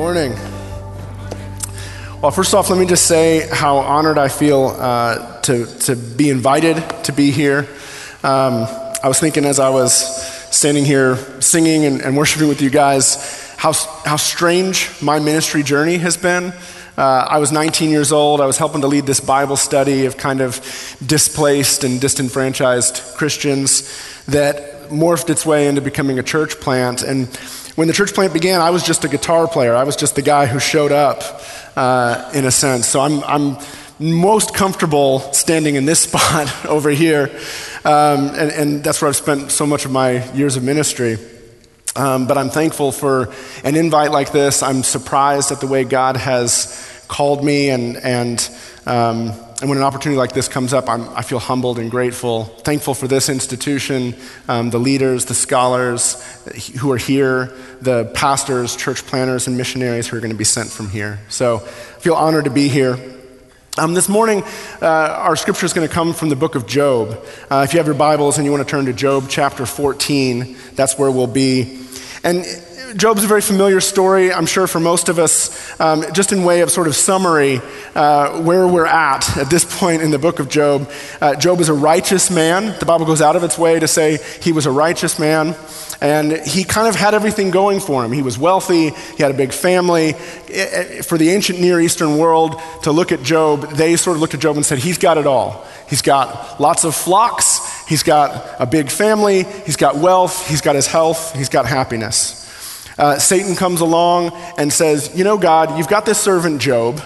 Morning. Well, first off, let me just say how honored I feel uh, to, to be invited to be here. Um, I was thinking as I was standing here singing and, and worshiping with you guys how, how strange my ministry journey has been. Uh, I was 19 years old. I was helping to lead this Bible study of kind of displaced and disenfranchised Christians that morphed its way into becoming a church plant. And when the church plant began, I was just a guitar player. I was just the guy who showed up, uh, in a sense. So I'm, I'm most comfortable standing in this spot over here. Um, and, and, that's where I've spent so much of my years of ministry. Um, but I'm thankful for an invite like this. I'm surprised at the way God has called me, and, and, um, and when an opportunity like this comes up, I'm, i feel humbled and grateful, thankful for this institution, um, the leaders, the scholars who are here, the pastors, church planners, and missionaries who are going to be sent from here. So I feel honored to be here. Um, this morning, uh, our scripture is going to come from the book of Job. Uh, if you have your Bibles and you want to turn to Job chapter 14, that's where we'll be. And Job's a very familiar story, I'm sure, for most of us. Um, just in way of sort of summary, uh, where we're at at this point in the book of Job. Uh, Job is a righteous man. The Bible goes out of its way to say he was a righteous man. And he kind of had everything going for him. He was wealthy, he had a big family. For the ancient Near Eastern world to look at Job, they sort of looked at Job and said, He's got it all. He's got lots of flocks, he's got a big family, he's got wealth, he's got his health, he's got happiness uh, Satan comes along and says, You know, God, you've got this servant Job,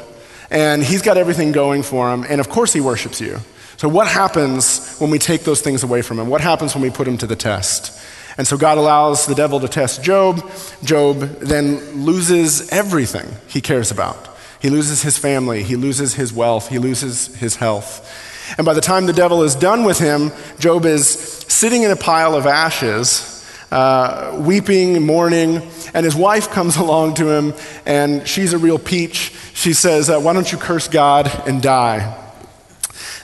and he's got everything going for him, and of course he worships you. So, what happens when we take those things away from him? What happens when we put him to the test? And so, God allows the devil to test Job. Job then loses everything he cares about. He loses his family, he loses his wealth, he loses his health. And by the time the devil is done with him, Job is sitting in a pile of ashes uh, weeping, mourning, and his wife comes along to him, and she's a real peach. She says, uh, Why don't you curse God and die?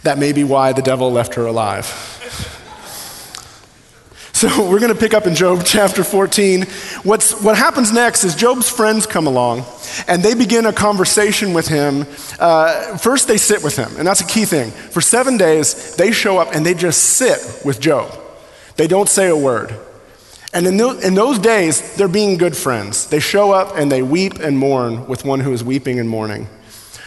That may be why the devil left her alive. So we're going to pick up in Job chapter 14. What's, what happens next is Job's friends come along and they begin a conversation with him. Uh, first, they sit with him, and that's a key thing. For seven days, they show up and they just sit with Job. They don't say a word. And in, in those days, they're being good friends. They show up and they weep and mourn with one who is weeping and mourning.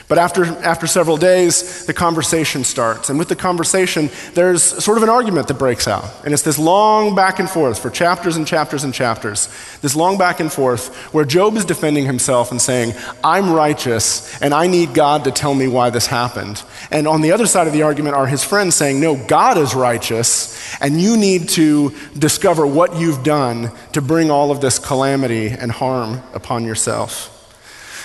But after, after several days, the conversation starts. And with the conversation, there's sort of an argument that breaks out. And it's this long back and forth for chapters and chapters and chapters. This long back and forth where Job is defending himself and saying, I'm righteous and I need God to tell me why this happened. And on the other side of the argument are his friends saying, No, God is righteous and you need to discover what you've done to bring all of this calamity and harm upon yourself.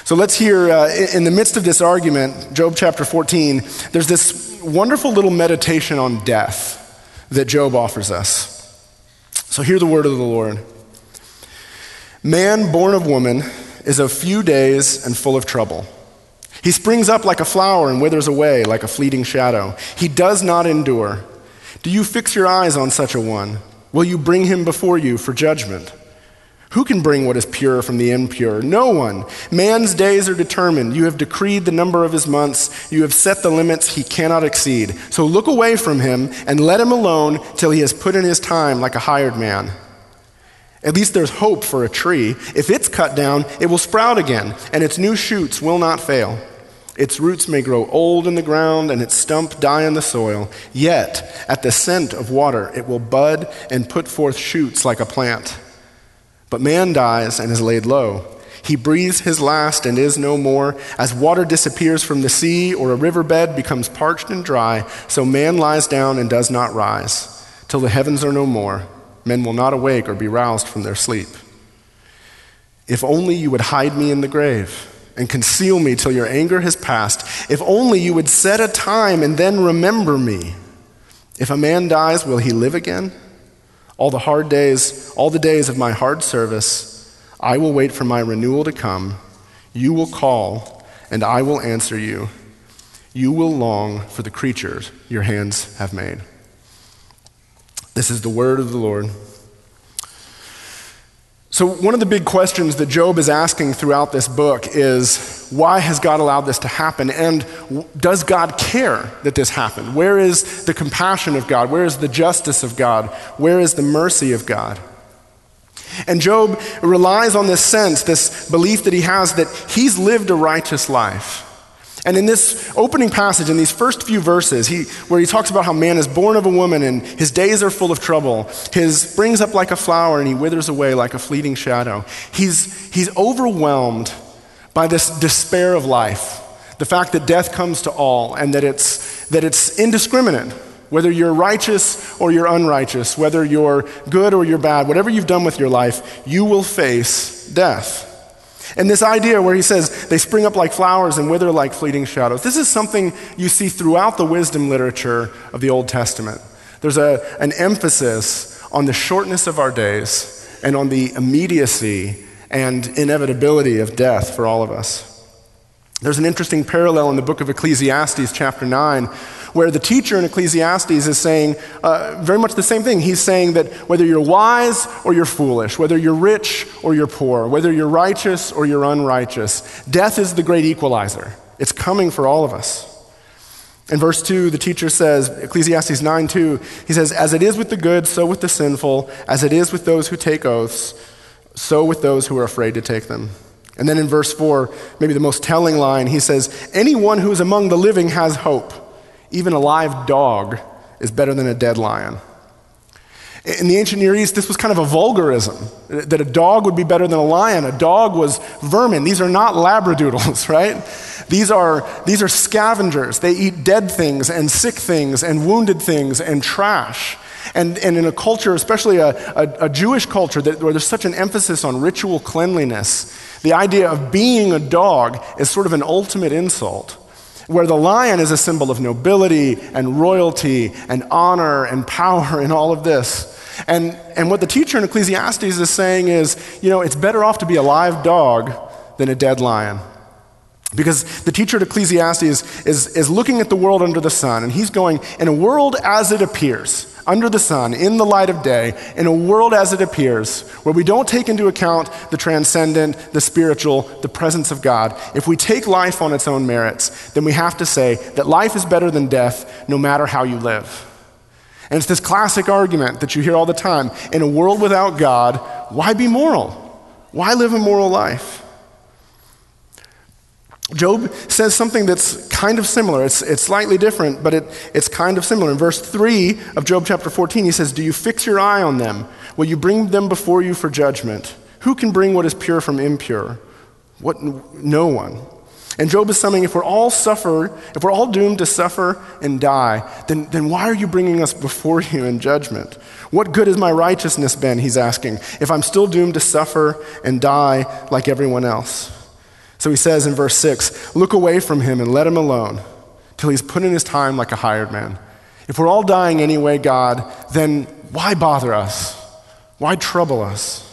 So let's hear, uh, in the midst of this argument, Job chapter 14, there's this wonderful little meditation on death that Job offers us. So hear the word of the Lord. Man born of woman is of few days and full of trouble. He springs up like a flower and withers away like a fleeting shadow. He does not endure. Do you fix your eyes on such a one? Will you bring him before you for judgment? Who can bring what is pure from the impure? No one. Man's days are determined. You have decreed the number of his months. You have set the limits he cannot exceed. So look away from him and let him alone till he has put in his time like a hired man. At least there's hope for a tree. If it's cut down, it will sprout again, and its new shoots will not fail. Its roots may grow old in the ground, and its stump die in the soil. Yet, at the scent of water, it will bud and put forth shoots like a plant. But man dies and is laid low. He breathes his last and is no more. As water disappears from the sea or a riverbed becomes parched and dry, so man lies down and does not rise. Till the heavens are no more, men will not awake or be roused from their sleep. If only you would hide me in the grave and conceal me till your anger has passed. If only you would set a time and then remember me. If a man dies, will he live again? All the hard days, all the days of my hard service, I will wait for my renewal to come. You will call, and I will answer you. You will long for the creatures your hands have made. This is the word of the Lord. So, one of the big questions that Job is asking throughout this book is why has God allowed this to happen? And does God care that this happened? Where is the compassion of God? Where is the justice of God? Where is the mercy of God? And Job relies on this sense, this belief that he has that he's lived a righteous life. And in this opening passage, in these first few verses, he, where he talks about how man is born of a woman and his days are full of trouble, his springs up like a flower and he withers away like a fleeting shadow. He's, he's overwhelmed by this despair of life, the fact that death comes to all and that it's, that it's indiscriminate. Whether you're righteous or you're unrighteous, whether you're good or you're bad, whatever you've done with your life, you will face death. And this idea where he says they spring up like flowers and wither like fleeting shadows, this is something you see throughout the wisdom literature of the Old Testament. There's a, an emphasis on the shortness of our days and on the immediacy and inevitability of death for all of us. There's an interesting parallel in the book of Ecclesiastes, chapter 9, where the teacher in Ecclesiastes is saying uh, very much the same thing. He's saying that whether you're wise or you're foolish, whether you're rich or you're poor, whether you're righteous or you're unrighteous, death is the great equalizer. It's coming for all of us. In verse 2, the teacher says, Ecclesiastes 9 2, he says, As it is with the good, so with the sinful, as it is with those who take oaths, so with those who are afraid to take them. And then in verse 4, maybe the most telling line, he says, Anyone who is among the living has hope. Even a live dog is better than a dead lion. In the ancient Near East, this was kind of a vulgarism that a dog would be better than a lion. A dog was vermin. These are not labradoodles, right? These are, these are scavengers. They eat dead things and sick things and wounded things and trash. And, and in a culture, especially a, a, a Jewish culture, that, where there's such an emphasis on ritual cleanliness, the idea of being a dog is sort of an ultimate insult where the lion is a symbol of nobility and royalty and honor and power and all of this. And, and what the teacher in Ecclesiastes is saying is, you know, it's better off to be a live dog than a dead lion. Because the teacher at Ecclesiastes is, is, is looking at the world under the sun, and he's going, in a world as it appears, under the sun, in the light of day, in a world as it appears, where we don't take into account the transcendent, the spiritual, the presence of God, if we take life on its own merits, then we have to say that life is better than death no matter how you live. And it's this classic argument that you hear all the time in a world without God, why be moral? Why live a moral life? Job says something that's kind of similar. It's, it's slightly different, but it, it's kind of similar. In verse 3 of Job chapter 14, he says, Do you fix your eye on them? Will you bring them before you for judgment? Who can bring what is pure from impure? What, no one. And Job is saying, if we're all suffer, if we're all doomed to suffer and die, then, then why are you bringing us before you in judgment? What good has my righteousness been, he's asking, if I'm still doomed to suffer and die like everyone else? So he says in verse 6 Look away from him and let him alone till he's put in his time like a hired man. If we're all dying anyway, God, then why bother us? Why trouble us?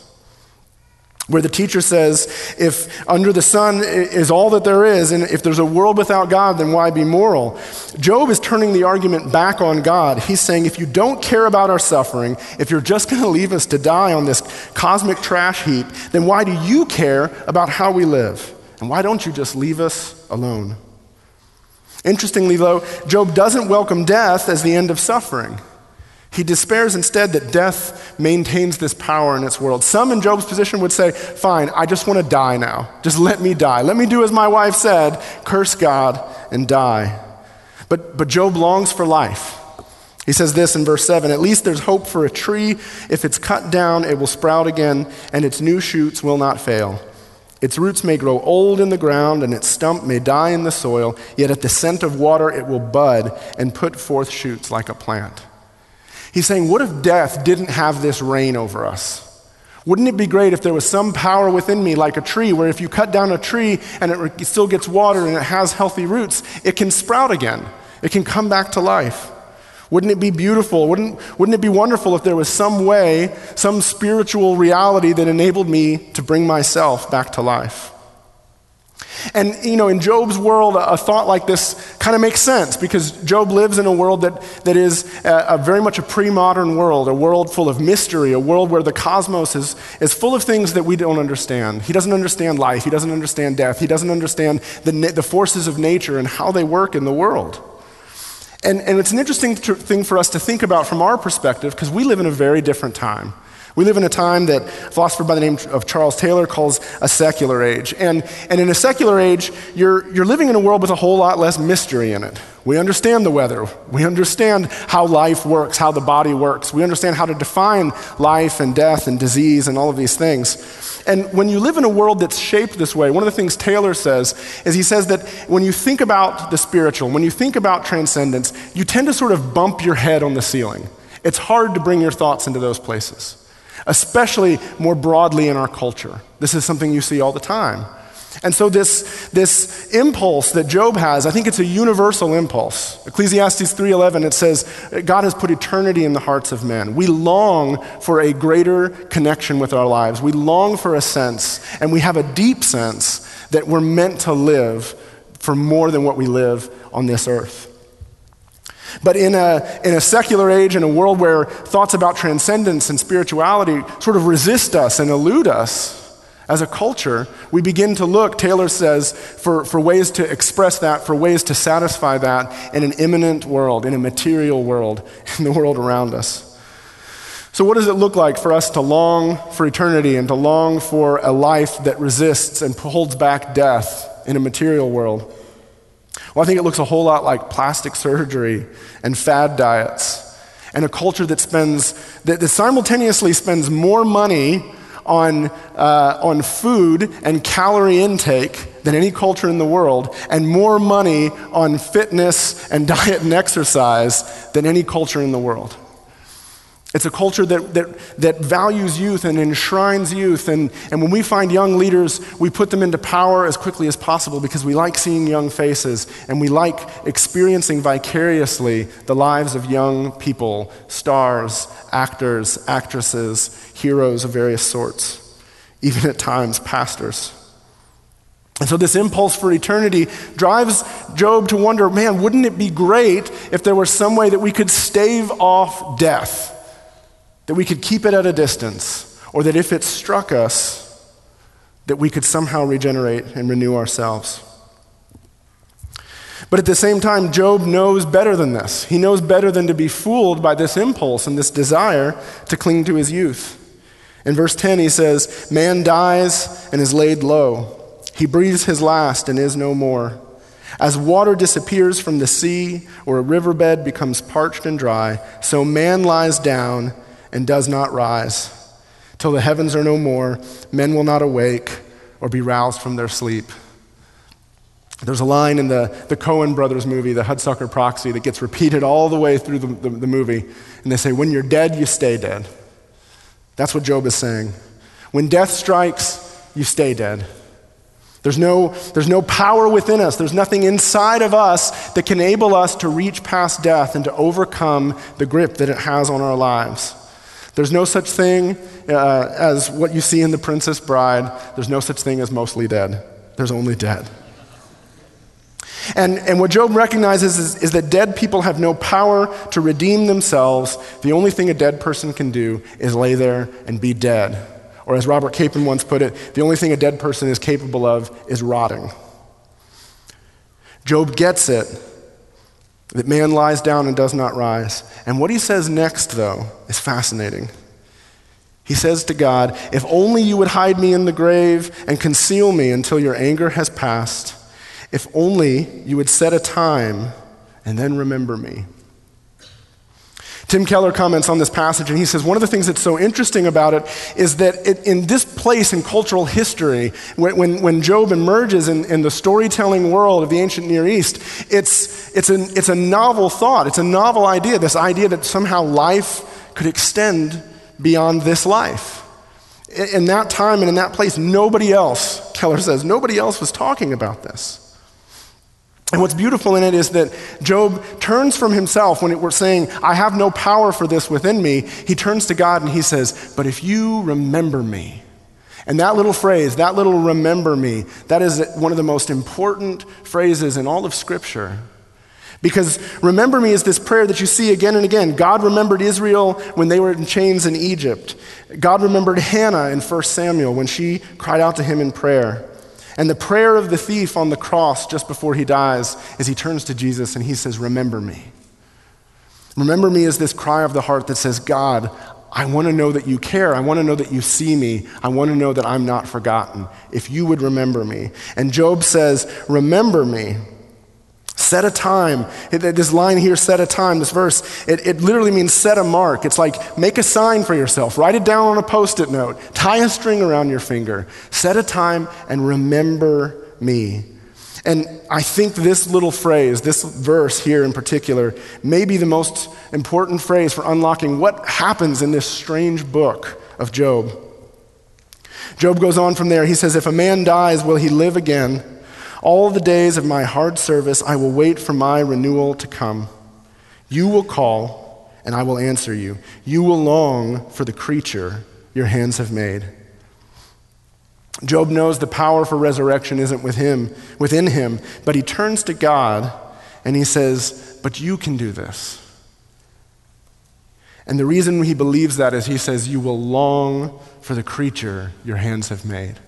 Where the teacher says, if under the sun is all that there is, and if there's a world without God, then why be moral? Job is turning the argument back on God. He's saying, if you don't care about our suffering, if you're just going to leave us to die on this cosmic trash heap, then why do you care about how we live? And why don't you just leave us alone? Interestingly, though, Job doesn't welcome death as the end of suffering. He despairs instead that death maintains this power in its world. Some in Job's position would say, Fine, I just want to die now. Just let me die. Let me do as my wife said curse God and die. But, but Job longs for life. He says this in verse 7 At least there's hope for a tree. If it's cut down, it will sprout again, and its new shoots will not fail. Its roots may grow old in the ground, and its stump may die in the soil, yet at the scent of water it will bud and put forth shoots like a plant. He's saying, What if death didn't have this reign over us? Wouldn't it be great if there was some power within me, like a tree, where if you cut down a tree and it still gets water and it has healthy roots, it can sprout again? It can come back to life. Wouldn't it be beautiful? Wouldn't, wouldn't it be wonderful if there was some way, some spiritual reality that enabled me to bring myself back to life? And, you know, in Job's world, a thought like this kind of makes sense because Job lives in a world that, that is a, a very much a pre modern world, a world full of mystery, a world where the cosmos is, is full of things that we don't understand. He doesn't understand life, he doesn't understand death, he doesn't understand the, the forces of nature and how they work in the world. And, and it's an interesting tr- thing for us to think about from our perspective because we live in a very different time. We live in a time that a philosopher by the name of Charles Taylor calls a secular age. And, and in a secular age, you're, you're living in a world with a whole lot less mystery in it. We understand the weather. We understand how life works, how the body works. We understand how to define life and death and disease and all of these things. And when you live in a world that's shaped this way, one of the things Taylor says is he says that when you think about the spiritual, when you think about transcendence, you tend to sort of bump your head on the ceiling. It's hard to bring your thoughts into those places especially more broadly in our culture. This is something you see all the time. And so this, this impulse that Job has, I think it's a universal impulse. Ecclesiastes 3:11 it says God has put eternity in the hearts of men. We long for a greater connection with our lives. We long for a sense and we have a deep sense that we're meant to live for more than what we live on this earth. But in a, in a secular age, in a world where thoughts about transcendence and spirituality sort of resist us and elude us, as a culture, we begin to look, Taylor says, for, for ways to express that, for ways to satisfy that in an immanent world, in a material world, in the world around us. So, what does it look like for us to long for eternity and to long for a life that resists and holds back death in a material world? Well, I think it looks a whole lot like plastic surgery and fad diets and a culture that spends, that, that simultaneously spends more money on, uh, on food and calorie intake than any culture in the world, and more money on fitness and diet and exercise than any culture in the world. It's a culture that, that, that values youth and enshrines youth. And, and when we find young leaders, we put them into power as quickly as possible because we like seeing young faces and we like experiencing vicariously the lives of young people, stars, actors, actresses, heroes of various sorts, even at times pastors. And so, this impulse for eternity drives Job to wonder man, wouldn't it be great if there were some way that we could stave off death? That we could keep it at a distance, or that if it struck us, that we could somehow regenerate and renew ourselves. But at the same time, Job knows better than this. He knows better than to be fooled by this impulse and this desire to cling to his youth. In verse 10, he says, Man dies and is laid low. He breathes his last and is no more. As water disappears from the sea, or a riverbed becomes parched and dry, so man lies down and does not rise. Till the heavens are no more, men will not awake or be roused from their sleep. There's a line in the, the Coen brothers movie, The Hudsucker Proxy, that gets repeated all the way through the, the, the movie. And they say, When you're dead, you stay dead. That's what Job is saying. When death strikes, you stay dead. There's no, there's no power within us. There's nothing inside of us that can enable us to reach past death and to overcome the grip that it has on our lives. There's no such thing uh, as what you see in The Princess Bride. There's no such thing as mostly dead. There's only dead. And, and what Job recognizes is, is that dead people have no power to redeem themselves. The only thing a dead person can do is lay there and be dead. Or as Robert Capon once put it, the only thing a dead person is capable of is rotting. Job gets it that man lies down and does not rise. And what he says next, though, is fascinating. He says to God, If only you would hide me in the grave and conceal me until your anger has passed. If only you would set a time and then remember me. Tim Keller comments on this passage and he says one of the things that's so interesting about it is that it, in this place in cultural history, when, when, when Job emerges in, in, the storytelling world of the ancient Near East, it's, it's, an, it's a novel thought. It's a novel idea, this idea that somehow life could extend beyond this life. In that time and in that place, nobody else, Keller says, nobody else was talking about this. And what's beautiful in it is that Job turns from himself when we're saying, I have no power for this within me. He turns to God and he says, But if you remember me, and that little phrase, that little remember me, that is one of the most important phrases in all of Scripture. Because remember me is this prayer that you see again and again. God remembered Israel when they were in chains in Egypt. God remembered Hannah in 1 Samuel when she cried out to him in prayer. And the prayer of the thief on the cross just before he dies is he turns to Jesus and he says, Remember me. Remember me is this cry of the heart that says, God, I want to know that you care. I want to know that you see me. I want to know that I'm not forgotten. If you would remember me. And Job says, Remember me. Set a time. This line here, set a time, this verse, it, it literally means set a mark. It's like make a sign for yourself. Write it down on a post it note. Tie a string around your finger. Set a time and remember me. And I think this little phrase, this verse here in particular, may be the most important phrase for unlocking what happens in this strange book of Job. Job goes on from there. He says, If a man dies, will he live again? All the days of my hard service, I will wait for my renewal to come. You will call, and I will answer you. You will long for the creature your hands have made. Job knows the power for resurrection isn't with him, within him, but he turns to God and he says, But you can do this. And the reason he believes that is he says, You will long for the creature your hands have made.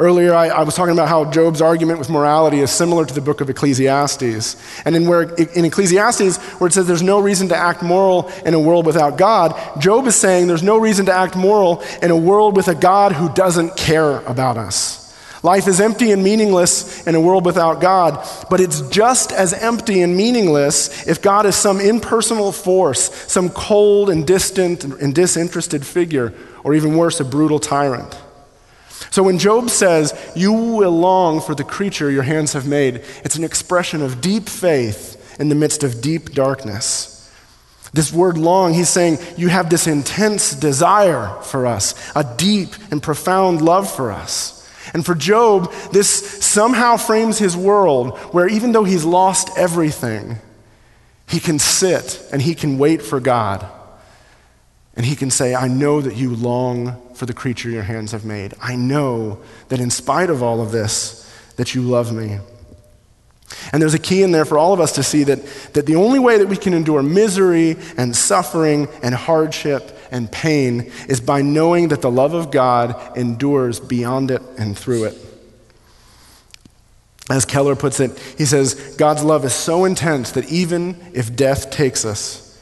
Earlier, I, I, was talking about how Job's argument with morality is similar to the book of Ecclesiastes. And in, where, in Ecclesiastes, where it says there's no reason to act moral in a world without God, Job is saying there's no reason to act moral in a world with a God who doesn't care about us. Life is empty and meaningless in a world without God, but it's just as empty and meaningless if God is some impersonal force, some cold and distant and disinterested figure, or even worse, a brutal tyrant. So when Job says, You will long for the creature your hands have made, it's an expression of deep faith in the midst of deep darkness. This word long, he's saying, You have this intense desire for us, a deep and profound love for us. And for Job, this somehow frames his world where even though he's lost everything, he can sit and he can wait for God. And he can say, I know that you long for the creature your hands have made. I know that in spite of all of this, that you love me. And there's a key in there for all of us to see that, that the only way that we can endure misery and suffering and hardship and pain is by knowing that the love of God endures beyond it and through it. As Keller puts it, he says, God's love is so intense that even if death takes us,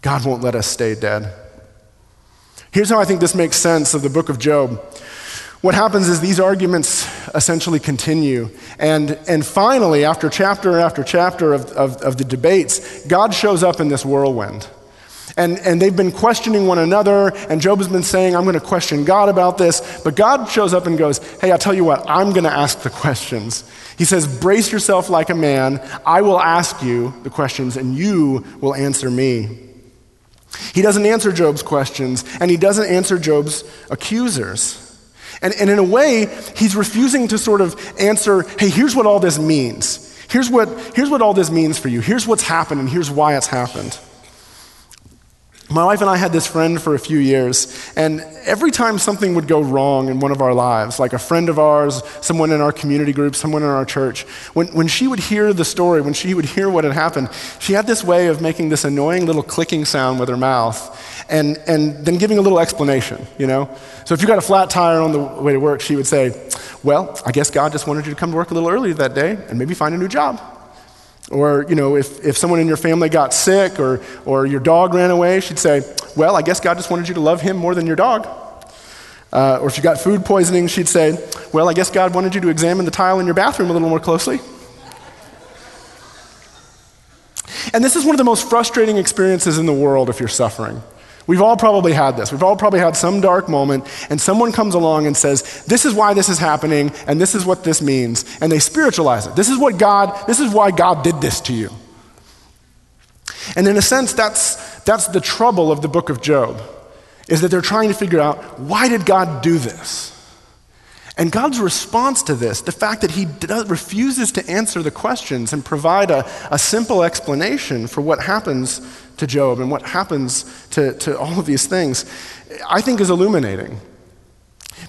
God won't let us stay dead. Here's how I think this makes sense of the book of Job. What happens is these arguments essentially continue. And, and finally, after chapter after chapter of, of, of the debates, God shows up in this whirlwind. And, and they've been questioning one another, and Job has been saying, I'm going to question God about this. But God shows up and goes, Hey, I'll tell you what, I'm going to ask the questions. He says, Brace yourself like a man. I will ask you the questions, and you will answer me. He doesn't answer Job's questions, and he doesn't answer Job's accusers. And, and in a way, he's refusing to sort of answer, hey, here's what all this means. Here's what, here's what all this means for you. Here's what's happened, and here's why it's happened. My wife and I had this friend for a few years, and every time something would go wrong in one of our lives, like a friend of ours, someone in our community group, someone in our church, when, when she would hear the story, when she would hear what had happened, she had this way of making this annoying little clicking sound with her mouth and, and then giving a little explanation, you know? So if you got a flat tire on the way to work, she would say, Well, I guess God just wanted you to come to work a little early that day and maybe find a new job. Or, you know, if, if someone in your family got sick or, or your dog ran away, she'd say, Well, I guess God just wanted you to love him more than your dog. Uh, or if you got food poisoning, she'd say, Well, I guess God wanted you to examine the tile in your bathroom a little more closely. And this is one of the most frustrating experiences in the world if you're suffering. We've all probably had this. We've all probably had some dark moment, and someone comes along and says, This is why this is happening, and this is what this means. And they spiritualize it. This is what God, this is why God did this to you. And in a sense, that's, that's the trouble of the book of Job. is that they're trying to figure out why did God do this? And God's response to this, the fact that He does, refuses to answer the questions and provide a, a simple explanation for what happens to Job and what happens to, to all of these things, I think is illuminating.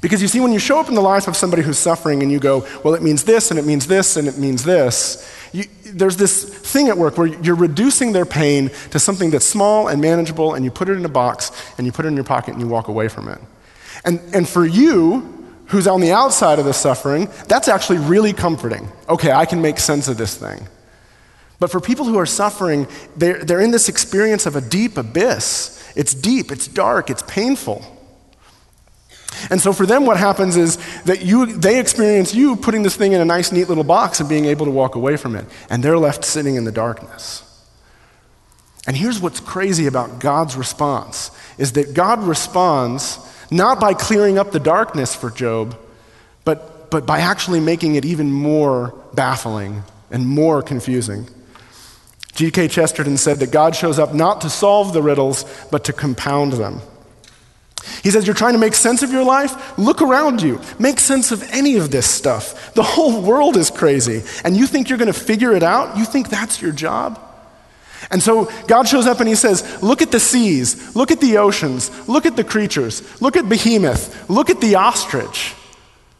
Because you see, when you show up in the life of somebody who's suffering and you go, well, it means this and it means this and it means this, you, there's this thing at work where you're reducing their pain to something that's small and manageable and you put it in a box and you put it in your pocket and you walk away from it. And, and for you, who's on the outside of the suffering, that's actually really comforting. Okay, I can make sense of this thing. But for people who are suffering, they're, they're in this experience of a deep abyss. It's deep, it's dark, it's painful. And so for them, what happens is that you, they experience you putting this thing in a nice, neat little box and being able to walk away from it. And they're left sitting in the darkness. And here's what's crazy about God's response is that God responds not by clearing up the darkness for Job, but, but by actually making it even more baffling and more confusing. G.K. Chesterton said that God shows up not to solve the riddles, but to compound them. He says, You're trying to make sense of your life? Look around you. Make sense of any of this stuff. The whole world is crazy. And you think you're going to figure it out? You think that's your job? And so God shows up and he says, Look at the seas, look at the oceans, look at the creatures, look at behemoth, look at the ostrich.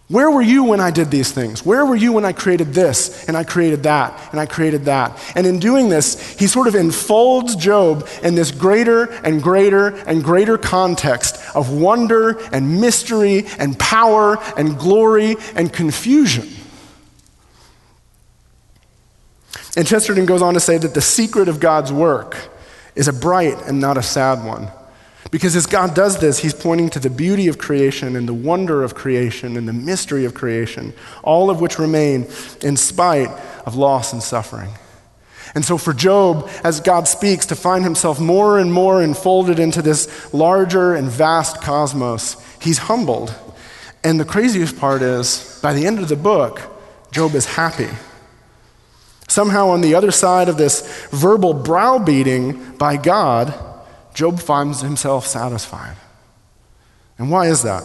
Where were you when I did these things? Where were you when I created this and I created that and I created that? And in doing this, he sort of enfolds Job in this greater and greater and greater context of wonder and mystery and power and glory and confusion. And Chesterton goes on to say that the secret of God's work is a bright and not a sad one. Because as God does this, He's pointing to the beauty of creation and the wonder of creation and the mystery of creation, all of which remain in spite of loss and suffering. And so, for Job, as God speaks, to find himself more and more enfolded into this larger and vast cosmos, he's humbled. And the craziest part is, by the end of the book, Job is happy. Somehow, on the other side of this verbal browbeating by God, Job finds himself satisfied. And why is that?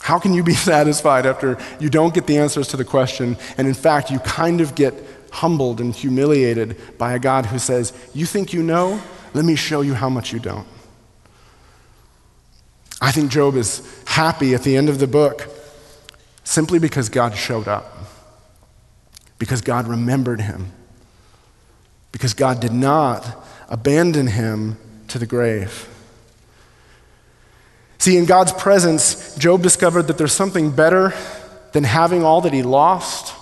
How can you be satisfied after you don't get the answers to the question, and in fact, you kind of get humbled and humiliated by a God who says, You think you know? Let me show you how much you don't. I think Job is happy at the end of the book simply because God showed up, because God remembered him, because God did not abandon him to the grave. See, in God's presence, Job discovered that there's something better than having all that he lost,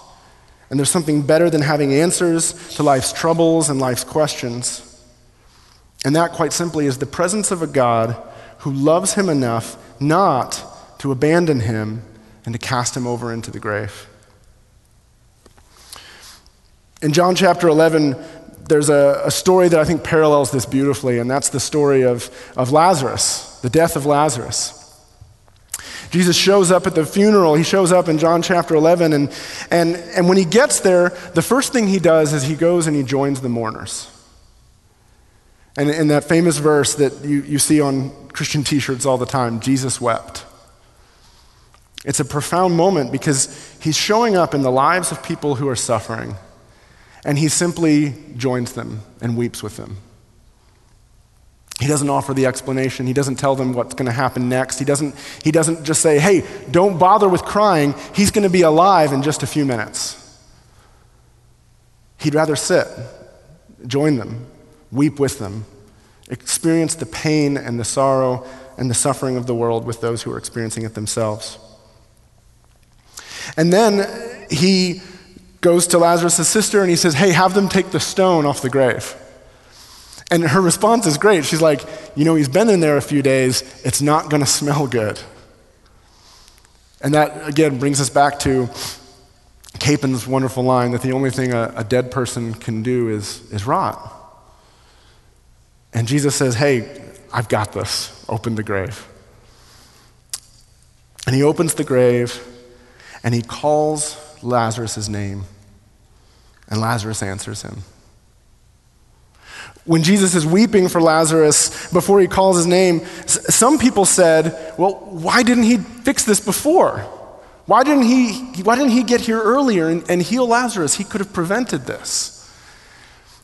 and there's something better than having answers to life's troubles and life's questions. And that, quite simply, is the presence of a God who loves him enough not to abandon him and to cast him over into the grave. In John chapter 11, there's a, a, story that I think parallels this beautifully, and that's the story of, of Lazarus, the death of Lazarus. Jesus shows up at the funeral. He shows up in John chapter 11, and, and, and when he gets there, the first thing he does is he goes and he joins the mourners. And in that famous verse that you, you see on Christian t shirts all the time, Jesus wept. It's a profound moment because he's showing up in the lives of people who are suffering and he simply joins them and weeps with them. He doesn't offer the explanation. He doesn't tell them what's going to happen next. He doesn't, he doesn't just say, hey, don't bother with crying. He's going to be alive in just a few minutes. He'd rather sit, join them, weep with them, experience the pain and the sorrow and the suffering of the world with those who are experiencing it themselves. And then he goes to Lazarus' sister and he says, Hey, have them take the stone off the grave. And her response is great. She's like, You know, he's been in there a few days. It's not going to smell good. And that, again, brings us back to Capon's wonderful line that the only thing a, a dead person can do is, is rot. And Jesus says, Hey, I've got this. Open the grave. And he opens the grave and he calls Lazarus' name. And Lazarus answers him. When Jesus is weeping for Lazarus before he calls his name, some people said, Well, why didn't he fix this before? Why didn't he, why didn't he get here earlier and, and heal Lazarus? He could have prevented this.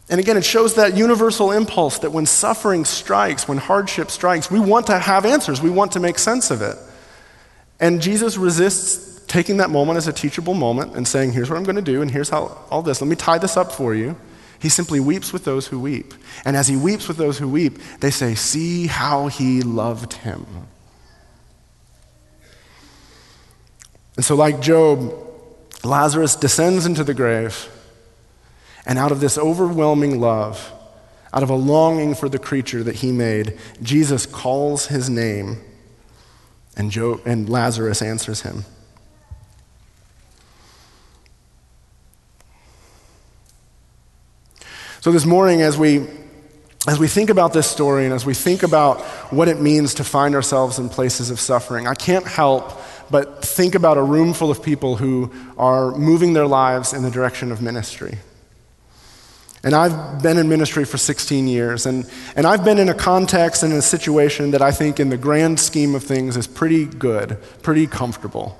And again, it shows that universal impulse that when suffering strikes, when hardship strikes, we want to have answers. We want to make sense of it. And Jesus resists taking that moment as a teachable moment and saying, Here's what I'm going to do, and here's how all this. Let me tie this up for you. He simply weeps with those who weep. And as he weeps with those who weep, they say, See how he loved him. And so, like Job, Lazarus descends into the grave, and out of this overwhelming love, out of a longing for the creature that he made, Jesus calls his name, and, Job, and Lazarus answers him. So this morning, as we as we think about this story and as we think about what it means to find ourselves in places of suffering, I can't help but think about a room full of people who are moving their lives in the direction of ministry. And I've been in ministry for 16 years, and, and I've been in a context and a situation that I think, in the grand scheme of things, is pretty good, pretty comfortable.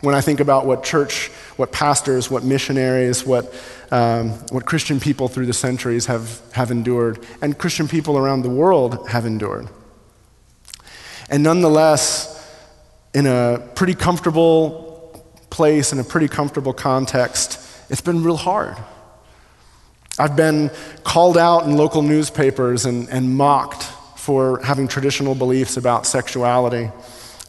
When I think about what church, what pastors, what missionaries, what um, what Christian people through the centuries have, have endured, and Christian people around the world have endured. And nonetheless, in a pretty comfortable place, in a pretty comfortable context, it's been real hard. I've been called out in local newspapers and, and mocked for having traditional beliefs about sexuality.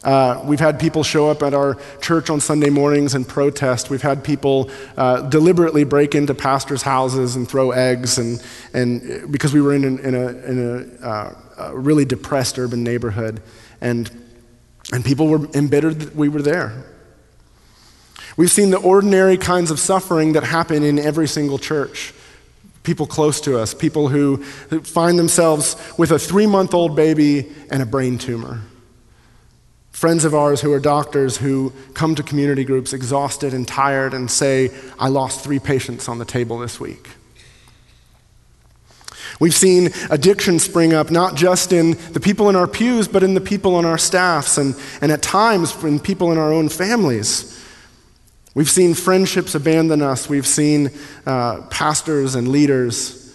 Uh, we've had people show up at our church on Sunday mornings and protest. We've had people uh, deliberately break into pastors' houses and throw eggs, and, and because we were in, an, in a, in a, uh, a really depressed urban neighborhood, and, and people were embittered that we were there. We've seen the ordinary kinds of suffering that happen in every single church. People close to us, people who, who find themselves with a three month old baby and a brain tumor Friends of ours who are doctors who come to community groups exhausted and tired and say, I lost three patients on the table this week. We've seen addiction spring up not just in the people in our pews, but in the people on our staffs and, and at times in people in our own families. We've seen friendships abandon us. We've seen uh, pastors and leaders,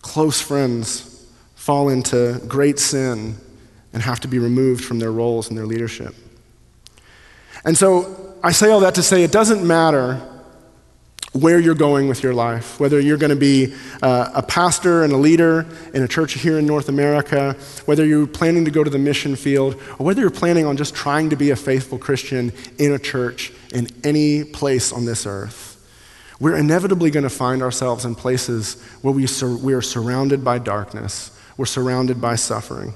close friends, fall into great sin and have to be removed from their roles and their leadership. And so I say all that to say it doesn't matter where you're going with your life, whether you're going to be uh, a pastor and a leader in a church here in North America, whether you're planning to go to the mission field, or whether you're planning on just trying to be a faithful Christian in a church in any place on this earth. We're inevitably going to find ourselves in places where we, sur- we are surrounded by darkness, we're surrounded by suffering.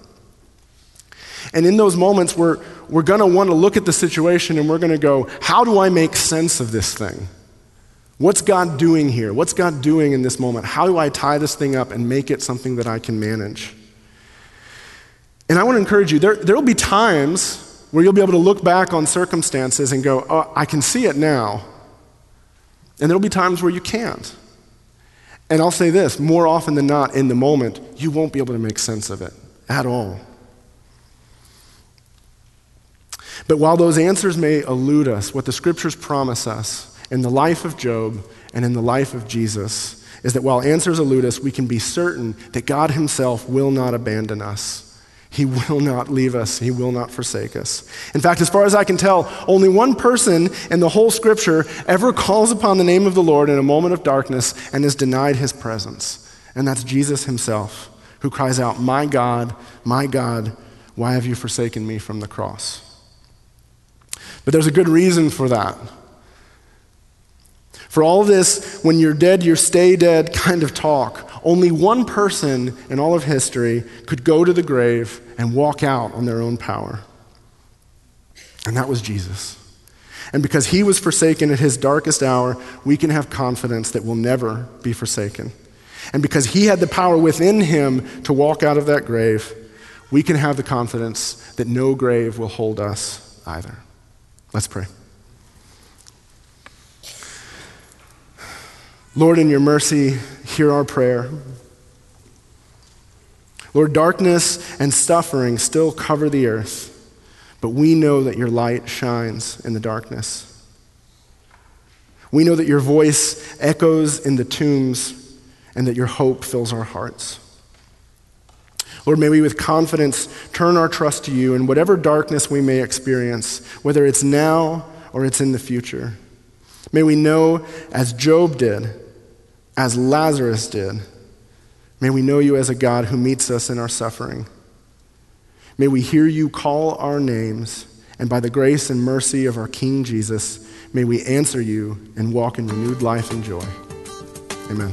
And in those moments, we're, we're going to want to look at the situation and we're going to go, how do I make sense of this thing? What's God doing here? What's God doing in this moment? How do I tie this thing up and make it something that I can manage? And I want to encourage you, there will be times where you'll be able to look back on circumstances and go, oh, I can see it now. And there'll be times where you can't. And I'll say this more often than not, in the moment, you won't be able to make sense of it at all. But while those answers may elude us, what the scriptures promise us in the life of Job and in the life of Jesus is that while answers elude us, we can be certain that God Himself will not abandon us. He will not leave us. He will not forsake us. In fact, as far as I can tell, only one person in the whole scripture ever calls upon the name of the Lord in a moment of darkness and is denied his presence. And that's Jesus himself, who cries out, My God, my God, why have you forsaken me from the cross? But there's a good reason for that. For all this, when you're dead, you stay dead kind of talk, only one person in all of history could go to the grave and walk out on their own power. And that was Jesus. And because he was forsaken at his darkest hour, we can have confidence that we'll never be forsaken. And because he had the power within him to walk out of that grave, we can have the confidence that no grave will hold us either. Let's pray. Lord, in your mercy, hear our prayer. Lord, darkness and suffering still cover the earth, but we know that your light shines in the darkness. We know that your voice echoes in the tombs and that your hope fills our hearts. Lord, may we with confidence turn our trust to you in whatever darkness we may experience, whether it's now or it's in the future. May we know, as Job did, as Lazarus did, may we know you as a God who meets us in our suffering. May we hear you call our names, and by the grace and mercy of our King Jesus, may we answer you and walk in renewed life and joy. Amen.